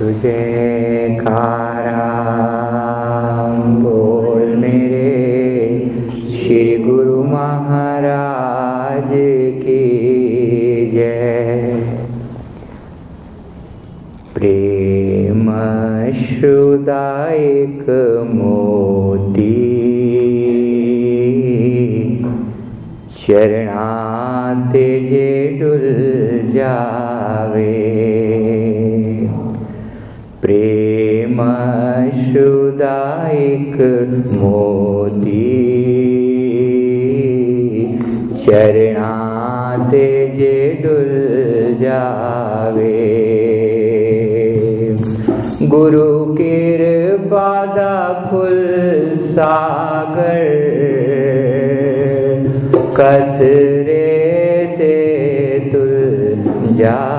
तुझे कारा बोल मेरे श्री गुरु महाराज की जय। प्रेम श्रुदायक मोती। चरणाते जे डुल जावे। शुदायक मोती। चरणाते जे डुल जावे। गुरु कृपादा फुल सागर। कतरे ते तुल जावे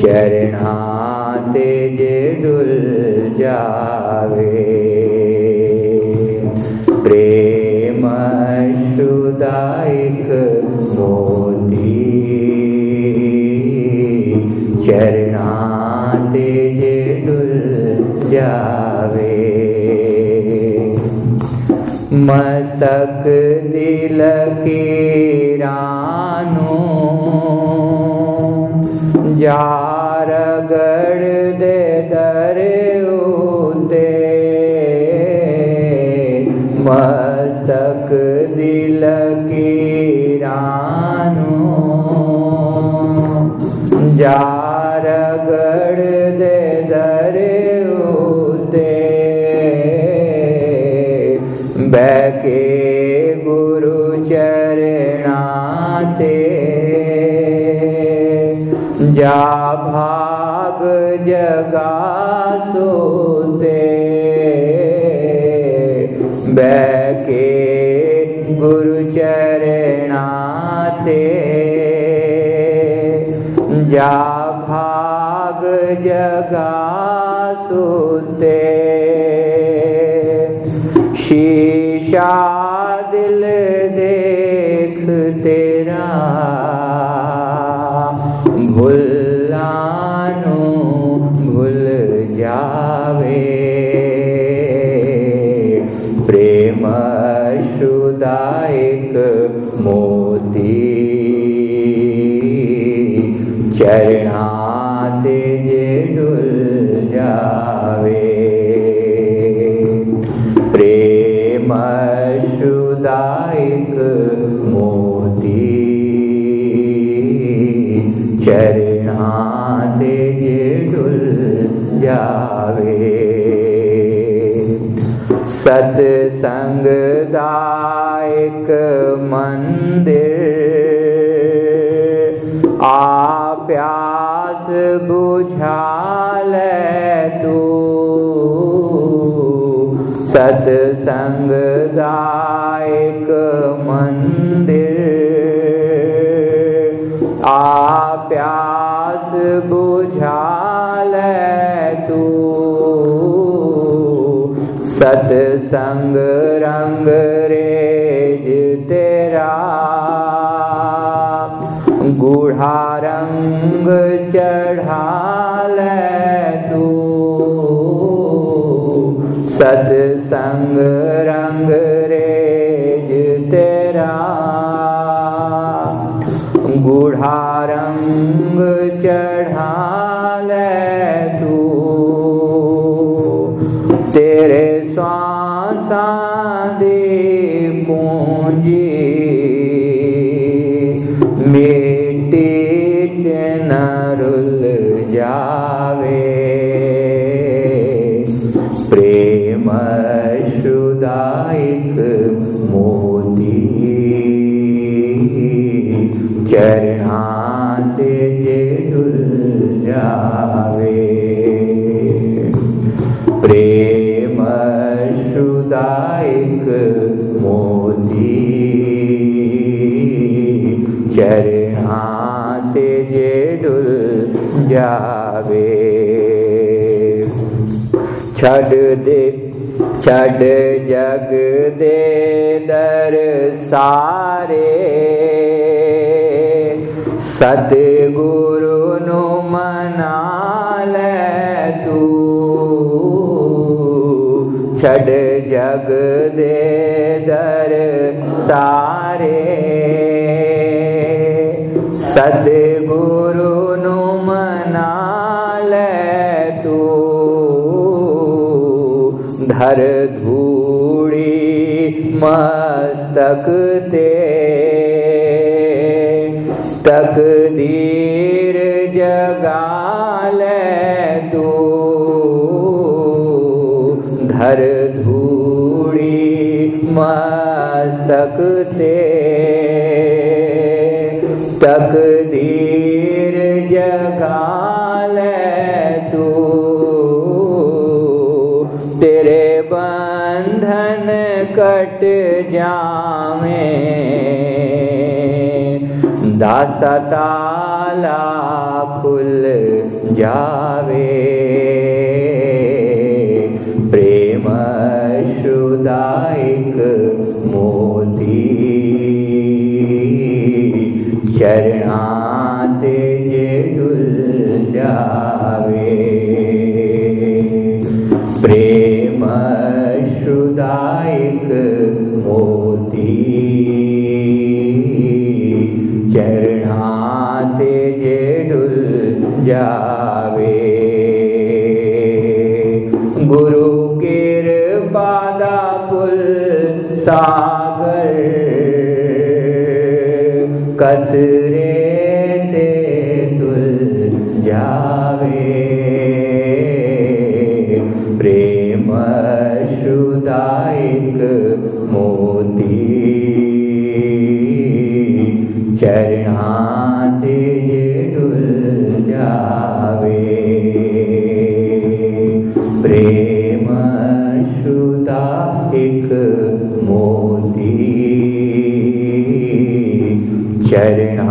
शरणा तेज दुल् जा प्रेदायि शरणा तेज दिल के मतकलेर जार गढ़ दे दरे उते मस्तक दिल की रानो जार जा भाग जगा सोते बैके गुरु चरणाते जा भाग जगा सोते शीशा दिल देख तेरा चरणाते जे डुल जावे प्रेम शुदायक मोती। चरणाते जे डुल जावे सत्संग दायक मंदिर। आ प्यास बुझाल तू। सत्संग दायक मंदिर। आ प्यास बुझाल तू। सत्संग गूढ़ा रंग चढ़ाल तू। सत्संग रंग रेज तेरा। गुढ़ारंग चढ़ाल नरुल जावे प्रेम प्रेमशुदा मोदी चरणात् ਚਰਹਾਂ ਤੇ ਜੇ ਡੁੱਲ ਜਾਵੇ। ਛੱਡ ਦੇ, ਛੱਡ ਜਗ ਦੇ ਦਰ ਸਾਰੇ। ਸਤ ਗੁਰੂ ਨੂੰ ਮਨਾ ਲੈ ਤੂੰ। ਛੱਡ ਜਗ ਦੇ ਦਰ ਸਾਰੇ सद्गो नोमनालो मस्तक ते। तकदीर जगालो मस्तक ते। तकदीर जगाल तेरे बंधन कट जामे। दास जावे। प्रेम प्रेमशुदा शरणाते जे दुल जावे। कसरे से तुल जावे। प्रेम शुदायक मोती चरणाते Jai Rina.